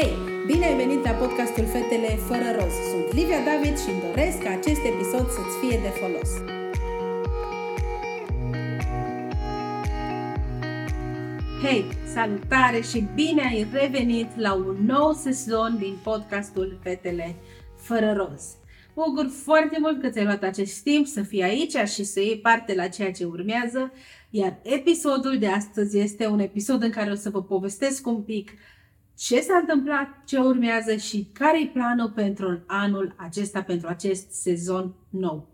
Hei, bine ai venit la podcastul Fetele fără roz. Sunt Livia David și îmi doresc ca acest episod să-ți fie de folos. Hei, salutare și bine ai revenit la un nou sezon din podcastul Fetele fără roz. Mă bucur foarte mult că ți-ai luat acest timp să fii aici și să iei parte la ceea ce urmează, iar episodul de astăzi este un episod în care o să vă povestesc un pic ce s-a întâmplat, ce urmează și care e planul pentru anul acesta, pentru acest sezon nou.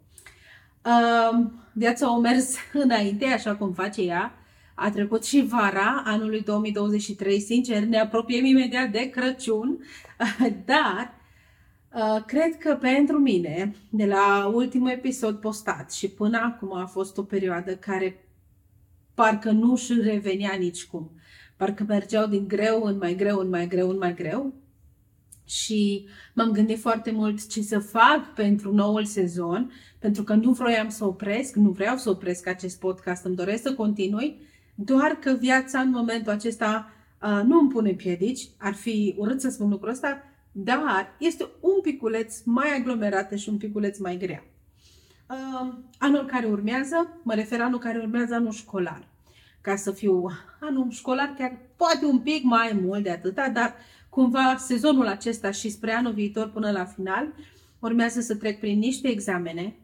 Uh, viața a mers înainte, așa cum face ea. A trecut și vara anului 2023, sincer, ne apropiem imediat de Crăciun, dar uh, cred că pentru mine, de la ultimul episod postat și până acum a fost o perioadă care parcă nu își revenea nicicum parcă mergeau din greu în mai greu, în mai greu, în mai greu. Și m-am gândit foarte mult ce să fac pentru noul sezon, pentru că nu vroiam să opresc, nu vreau să opresc acest podcast, îmi doresc să continui, doar că viața în momentul acesta uh, nu îmi pune piedici, ar fi urât să spun lucrul ăsta, dar este un piculeț mai aglomerată și un piculeț mai grea. Uh, anul care urmează, mă refer anul care urmează anul școlar ca să fiu anul școlar, chiar poate un pic mai mult de atâta, dar cumva sezonul acesta și spre anul viitor până la final urmează să trec prin niște examene,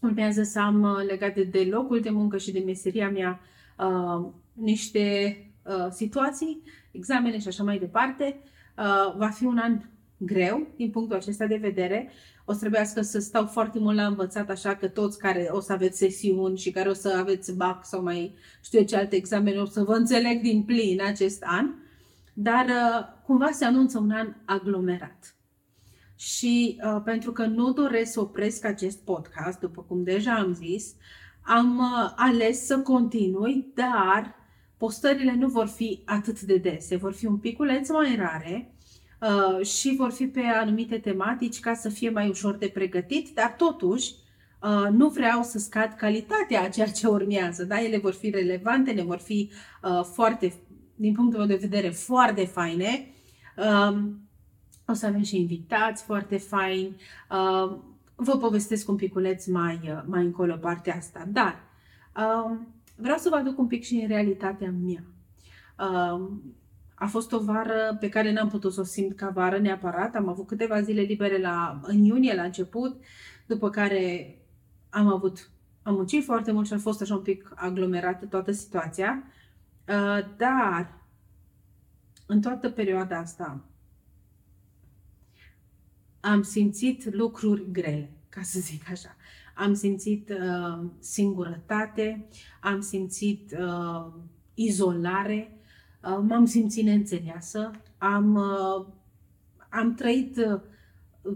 urmează să am uh, legate de locul de muncă și de meseria mea uh, niște uh, situații, examene și așa mai departe. Uh, va fi un an greu din punctul acesta de vedere. O să trebuiască să stau foarte mult la învățat, așa că toți care o să aveți sesiuni și care o să aveți BAC sau mai știu eu ce alte examene, o să vă înțeleg din plin acest an. Dar uh, cumva se anunță un an aglomerat. Și uh, pentru că nu doresc să opresc acest podcast, după cum deja am zis, am uh, ales să continui, dar postările nu vor fi atât de dese, vor fi un piculeț mai rare Uh, și vor fi pe anumite tematici ca să fie mai ușor de pregătit, dar totuși uh, nu vreau să scad calitatea a ceea ce urmează. Da? Ele vor fi relevante, ne vor fi uh, foarte, din punctul meu de vedere, foarte faine. Um, o să avem și invitați foarte faini. Vă povestesc un piculeț mai, mai încolo partea asta. Dar um, vreau să vă aduc un pic și în realitatea mea. Um, a fost o vară pe care n-am putut să o simt ca vară neapărat. Am avut câteva zile libere la, în iunie, la început, după care am avut, am muncit foarte mult și a fost așa un pic aglomerată toată situația. Uh, dar, în toată perioada asta, am simțit lucruri grele, ca să zic așa. Am simțit uh, singurătate, am simțit uh, izolare, Uh, m-am simțit neînțeleasă, am, uh, am trăit uh,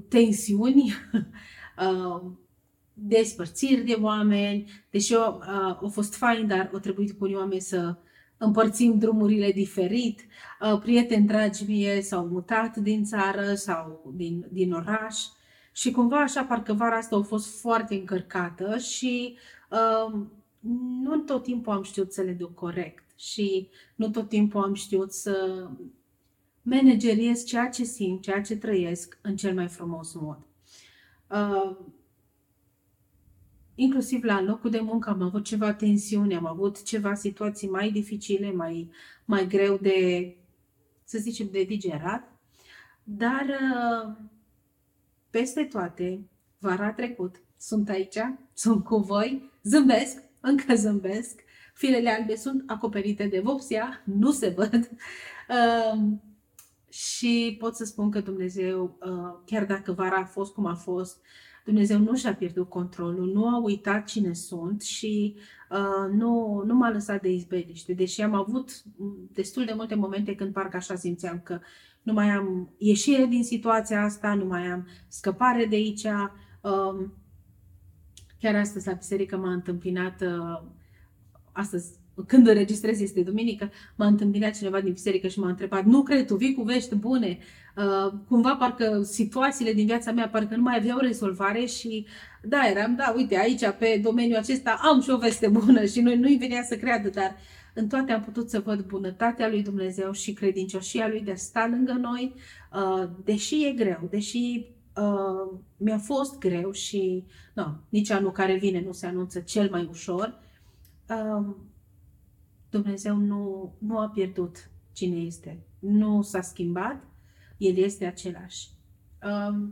tensiuni, despărțiri de oameni, deși eu, au fost fain, dar au trebuit cu unii oameni să împărțim drumurile diferit. Prieteni dragi mie s-au mutat din țară sau din, din oraș și cumva așa parcă vara asta a fost foarte încărcată și uh, nu tot timpul am știut să le duc corect și nu tot timpul am știut să manageriez ceea ce simt, ceea ce trăiesc în cel mai frumos mod. Uh, inclusiv la locul de muncă am avut ceva tensiune, am avut ceva situații mai dificile, mai, mai greu de, să zicem, de digerat, dar uh, peste toate, vara trecut, sunt aici, sunt cu voi, zâmbesc, încă zâmbesc Firele albe sunt acoperite de vopsia, nu se văd. Uh, și pot să spun că Dumnezeu, uh, chiar dacă vara a fost cum a fost, Dumnezeu nu și-a pierdut controlul, nu a uitat cine sunt și uh, nu, nu m-a lăsat de izbeliște. Deși am avut destul de multe momente când parcă așa simțeam că nu mai am ieșire din situația asta, nu mai am scăpare de aici. Uh, chiar astăzi la biserică m-a întâmpinat uh, astăzi, când înregistrez, este duminică, m-a întâmpinat cineva din biserică și m-a întrebat, nu cred, tu vii cu vești bune, uh, cumva parcă situațiile din viața mea parcă nu mai aveau rezolvare și da, eram, da, uite, aici pe domeniul acesta am și o veste bună și noi nu-i venea să creadă, dar În toate am putut să văd bunătatea lui Dumnezeu și credincioșia lui de a sta lângă noi, uh, deși e greu, deși uh, mi-a fost greu și no, nici anul care vine nu se anunță cel mai ușor, uh, Dumnezeu nu, nu a pierdut cine este. Nu s-a schimbat, El este același. Uh,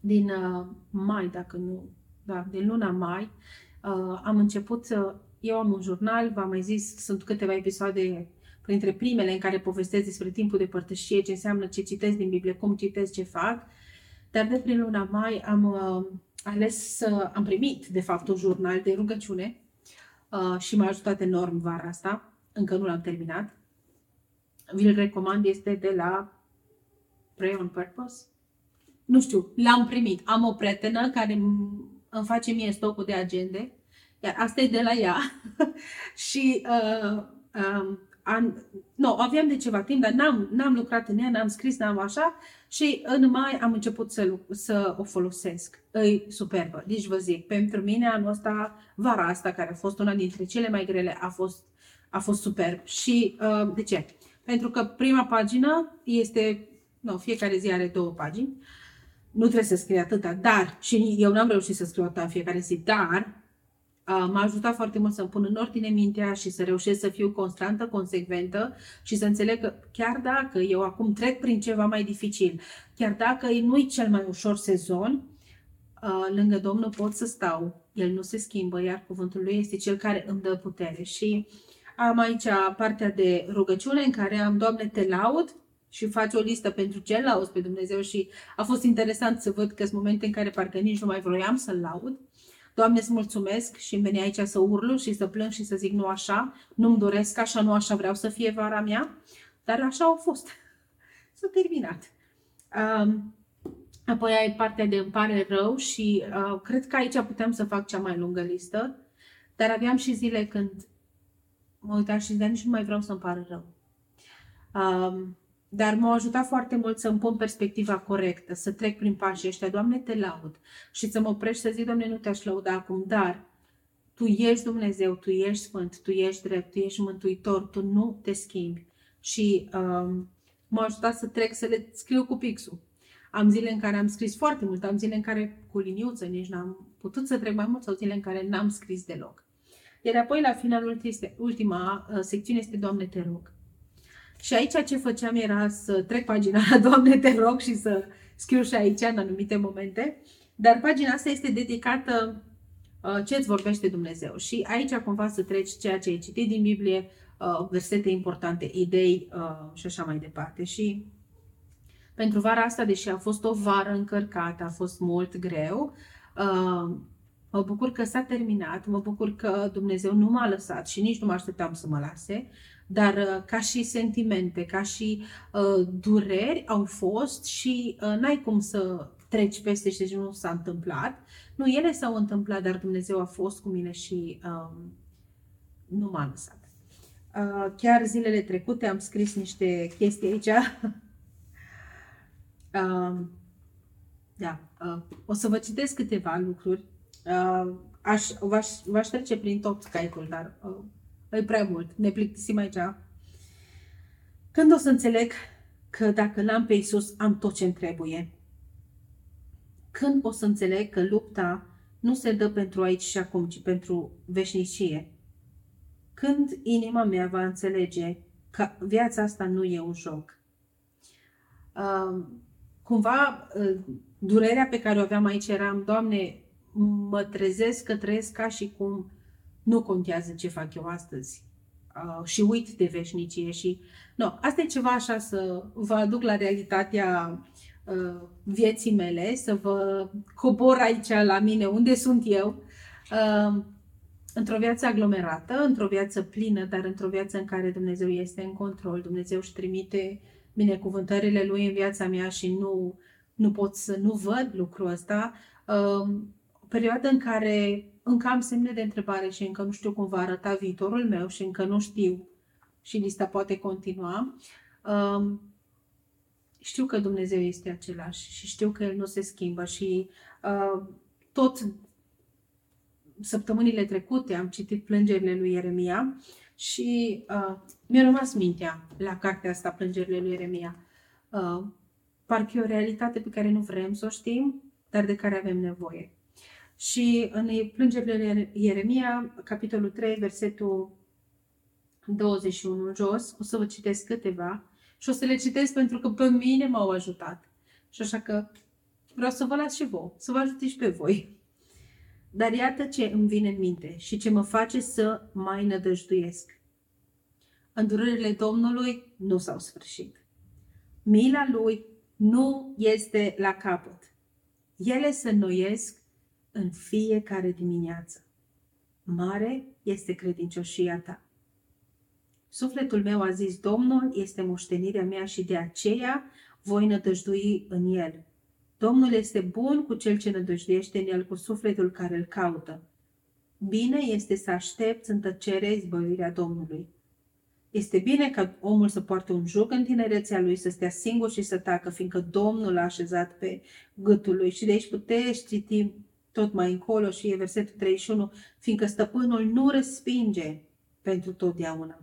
din uh, mai, dacă nu, da, din luna mai, uh, am început să, eu am un jurnal, v-am mai zis, sunt câteva episoade printre primele în care povestesc despre timpul de părtășie, ce înseamnă ce citesc din Biblie, cum citesc, ce fac. Dar de prin luna mai am uh, ales să am primit, de fapt, un jurnal de rugăciune uh, și m-a ajutat enorm vara asta. Încă nu l-am terminat. Vi-l recomand, este de la Pray on Purpose. Nu știu, l-am primit. Am o prietenă care îmi face mie stocul de agende, iar asta e de la ea. și uh, uh, an, no, aveam de ceva timp, dar n-am, n-am lucrat în ea, n-am scris, n-am așa și în mai am început să, să o folosesc. E superbă. Deci vă zic, pentru mine anul ăsta, vara asta, care a fost una dintre cele mai grele, a fost, a fost superb. Și uh, de ce? Pentru că prima pagină este, nu, fiecare zi are două pagini, nu trebuie să scrie atâta, dar, și eu n-am reușit să scriu atâta în fiecare zi, dar m-a ajutat foarte mult să-mi pun în ordine mintea și să reușesc să fiu constantă, consecventă și să înțeleg că chiar dacă eu acum trec prin ceva mai dificil, chiar dacă nu-i cel mai ușor sezon, lângă Domnul pot să stau. El nu se schimbă, iar cuvântul lui este cel care îmi dă putere. Și am aici partea de rugăciune în care am, Doamne, te laud și faci o listă pentru ce lauzi pe Dumnezeu și a fost interesant să văd că sunt momente în care parcă nici nu mai vroiam să-L laud. Doamne, îți mulțumesc și îmi veni aici să urlu și să plâng și să zic nu așa, nu-mi doresc așa, nu așa vreau să fie vara mea, dar așa au fost. S-a terminat. Um, apoi ai partea de îmi pare rău și uh, cred că aici puteam să fac cea mai lungă listă, dar aveam și zile când mă uitam și ziceam nici nu mai vreau să îmi pară rău. Um, dar m-a ajutat foarte mult să-mi pun perspectiva corectă, să trec prin pașii ăștia. Doamne, te laud. Și să mă oprești să zic, Doamne, nu te-aș lăuda acum, dar Tu ești Dumnezeu, Tu ești Sfânt, Tu ești drept, Tu ești Mântuitor, Tu nu te schimbi. Și um, m-a ajutat să trec, să le scriu cu pixul. Am zile în care am scris foarte mult, am zile în care cu liniuță nici n-am putut să trec mai mult sau zile în care n-am scris deloc. Iar apoi la finalul este, ultima uh, secțiune este Doamne, te rog. Și aici ce făceam era să trec pagina la Doamne, te rog și să scriu și aici în anumite momente. Dar pagina asta este dedicată uh, ce îți vorbește Dumnezeu. Și aici cumva să treci ceea ce ai citit din Biblie, uh, versete importante, idei uh, și așa mai departe. Și pentru vara asta, deși a fost o vară încărcată, a fost mult greu, uh, mă bucur că s-a terminat, mă bucur că Dumnezeu nu m-a lăsat și nici nu mă așteptam să mă lase. Dar uh, ca și sentimente, ca și uh, dureri au fost și uh, n-ai cum să treci peste și deci nu s-a întâmplat. Nu, ele s-au întâmplat, dar Dumnezeu a fost cu mine și um, nu m-a lăsat. Uh, chiar zilele trecute am scris niște chestii aici. uh, da, uh, o să vă citesc câteva lucruri. Uh, aș, v-aș, v-aș trece prin tot caietul, dar uh, E prea mult. Ne plictisim aici. Când o să înțeleg că dacă l-am pe Isus, am tot ce-mi trebuie? Când o să înțeleg că lupta nu se dă pentru aici și acum, ci pentru veșnicie? Când inima mea va înțelege că viața asta nu e un joc? Uh, cumva, uh, durerea pe care o aveam aici eram, Doamne, mă trezesc că trăiesc ca și cum nu contează ce fac eu astăzi uh, și uit de veșnicie și no, asta e ceva așa să vă aduc la realitatea uh, vieții mele, să vă cobor aici la mine unde sunt eu, uh, într-o viață aglomerată, într-o viață plină, dar într-o viață în care Dumnezeu este în control, Dumnezeu își trimite binecuvântările Lui în viața mea și nu, nu pot să nu văd lucrul ăsta. Uh, o perioadă în care încă am semne de întrebare și încă nu știu cum va arăta viitorul meu și încă nu știu și lista poate continua. Um, știu că Dumnezeu este același și știu că El nu se schimbă și uh, tot săptămânile trecute am citit plângerile lui Ieremia Și uh, mi-a rămas mintea la cartea asta, Plângerile lui Ieremia. Uh, parcă e o realitate pe care nu vrem să o știm, dar de care avem nevoie. Și în Plângerile lui Ieremia, capitolul 3, versetul 21 jos, o să vă citesc câteva și o să le citesc pentru că pe mine m-au ajutat. Și așa că vreau să vă las și voi, să vă ajute și pe voi. Dar iată ce îmi vine în minte și ce mă face să mai nădăjduiesc. Îndurările Domnului nu s-au sfârșit. Mila Lui nu este la capăt. Ele se înnoiesc în fiecare dimineață. Mare este credincioșia ta. Sufletul meu a zis, Domnul este moștenirea mea și de aceea voi nădăjdui în el. Domnul este bun cu cel ce nădăjduiește în el, cu sufletul care îl caută. Bine este să aștepți în tăcere izbăvirea Domnului. Este bine ca omul să poarte un juc în tinerețea lui, să stea singur și să tacă, fiindcă Domnul l-a așezat pe gâtul lui. Și de aici puteți citi tot mai încolo și e versetul 31, fiindcă stăpânul nu respinge pentru totdeauna.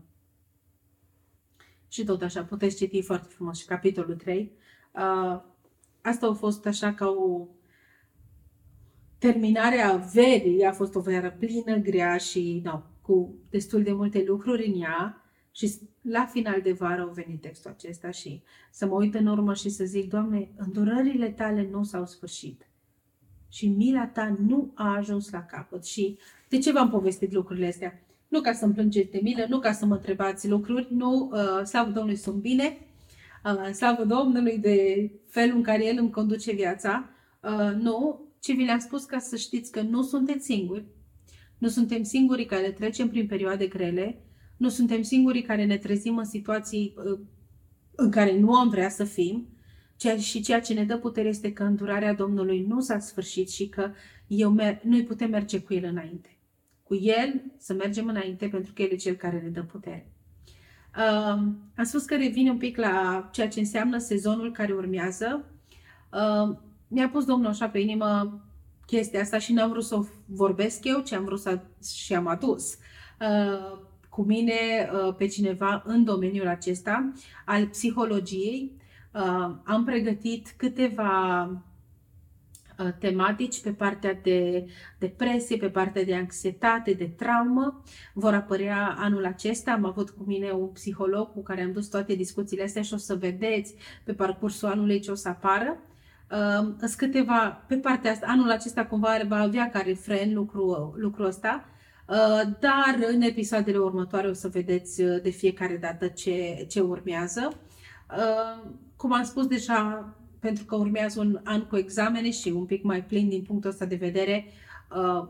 Și tot așa, puteți citi foarte frumos și capitolul 3. Uh, asta a fost așa ca o terminare a verii, a fost o veră plină, grea și no, cu destul de multe lucruri în ea. Și la final de vară au venit textul acesta și să mă uit în urmă și să zic, Doamne, îndurările tale nu s-au sfârșit și mila ta nu a ajuns la capăt. Și de ce v-am povestit lucrurile astea? Nu ca să-mi plângeți de milă, nu ca să mă întrebați lucruri, nu, uh, slavă Domnului, sunt bine, uh, slavă Domnului de felul în care El îmi conduce viața, uh, nu, ci vi le-am spus ca să știți că nu sunteți singuri, nu suntem singurii care trecem prin perioade grele, nu suntem singurii care ne trezim în situații uh, în care nu am vrea să fim, ceea, și ceea ce ne dă putere este că îndurarea Domnului nu s-a sfârșit și că eu mer- noi putem merge cu El înainte cu El, să mergem înainte, pentru că El e Cel care ne dă putere. Uh, am spus că revin un pic la ceea ce înseamnă sezonul care urmează. Uh, mi-a pus Domnul așa pe inimă chestia asta și n-am vrut să o vorbesc eu, ci am vrut să și am adus uh, cu mine uh, pe cineva în domeniul acesta al psihologiei. Uh, am pregătit câteva Uh, tematici pe partea de depresie, pe partea de anxietate, de traumă. Vor apărea anul acesta. Am avut cu mine un psiholog cu care am dus toate discuțiile astea și o să vedeți pe parcursul anului ce o să apară. Uh, câteva, pe partea asta, anul acesta cumva va avea ca refren lucru, lucrul ăsta, uh, dar în episoadele următoare o să vedeți uh, de fiecare dată ce, ce urmează. Uh, cum am spus deja, pentru că urmează un an cu examene și un pic mai plin din punctul ăsta de vedere, uh,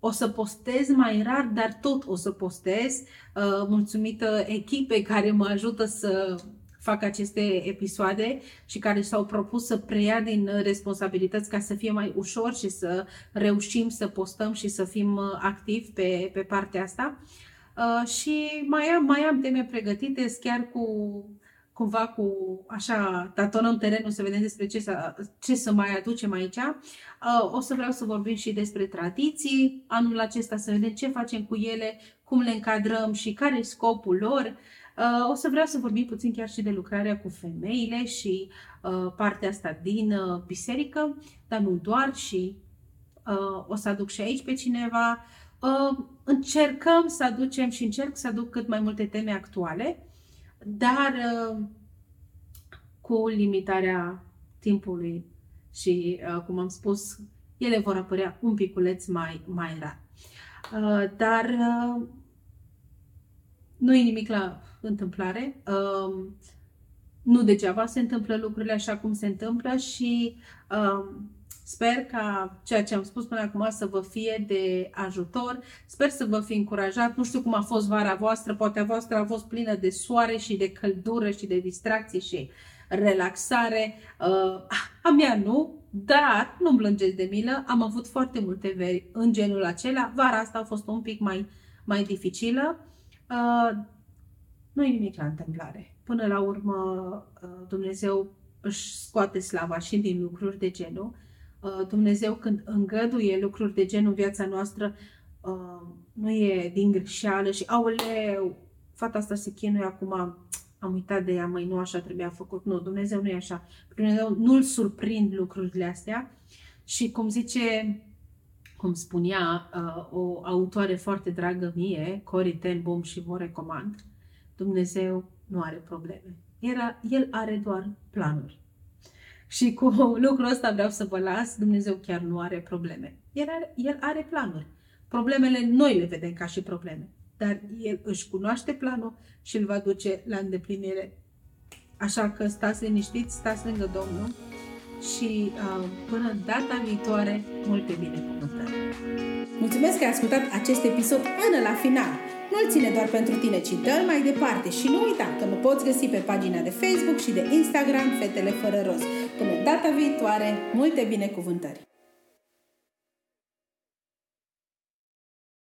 o să postez mai rar, dar tot o să postez, uh, mulțumită echipei care mă ajută să fac aceste episoade și care s-au propus să preia din responsabilități ca să fie mai ușor și să reușim să postăm și să fim uh, activi pe, pe partea asta. Uh, și mai am, mai am teme pregătite, chiar cu cumva cu așa tatonăm terenul să vedem despre ce să, ce să mai aducem aici. Uh, o să vreau să vorbim și despre tradiții anul acesta, să vedem ce facem cu ele, cum le încadrăm și care e scopul lor. Uh, o să vreau să vorbim puțin chiar și de lucrarea cu femeile și uh, partea asta din biserică, dar nu doar și o să aduc și aici pe cineva. Încercăm să aducem și încerc să aduc cât mai multe teme actuale dar uh, cu limitarea timpului și, uh, cum am spus, ele vor apărea un piculeț mai, mai rar. Uh, dar nu e nimic la întâmplare. Nu degeaba se întâmplă lucrurile așa cum se întâmplă și Sper ca ceea ce am spus până acum să vă fie de ajutor. Sper să vă fi încurajat. Nu știu cum a fost vara voastră, poate a voastră a fost plină de soare și de căldură și de distracție și relaxare. Uh, a mea nu, dar nu-mi plângeți de milă. Am avut foarte multe veri în genul acela. Vara asta a fost un pic mai, mai dificilă. Uh, nu e nimic la întâmplare. Până la urmă, uh, Dumnezeu își scoate slava și din lucruri de genul Uh, Dumnezeu când îngăduie lucruri de genul în viața noastră, uh, nu e din greșeală și aoleu, fata asta se chinuie acum, am uitat de ea, mai nu așa trebuia făcut. Nu, Dumnezeu nu e așa. Dumnezeu nu-l surprind lucrurile astea și cum zice, cum spunea uh, o autoare foarte dragă mie, Cory Ten Boom și vă recomand, Dumnezeu nu are probleme. Era, el are doar planuri. Și cu lucrul ăsta vreau să vă las, Dumnezeu chiar nu are probleme. El are, el are planuri. Problemele noi le vedem ca și probleme, dar El își cunoaște planul și îl va duce la îndeplinire. Așa că stați liniștiți, stați lângă Domnul și uh, până data viitoare, multe binecuvântări! Mulțumesc că ai ascultat acest episod până la final! Nu-l ține doar pentru tine, ci dă mai departe și nu uita că mă poți găsi pe pagina de Facebook și de Instagram Fetele Fără Rost. Până data viitoare, multe binecuvântări!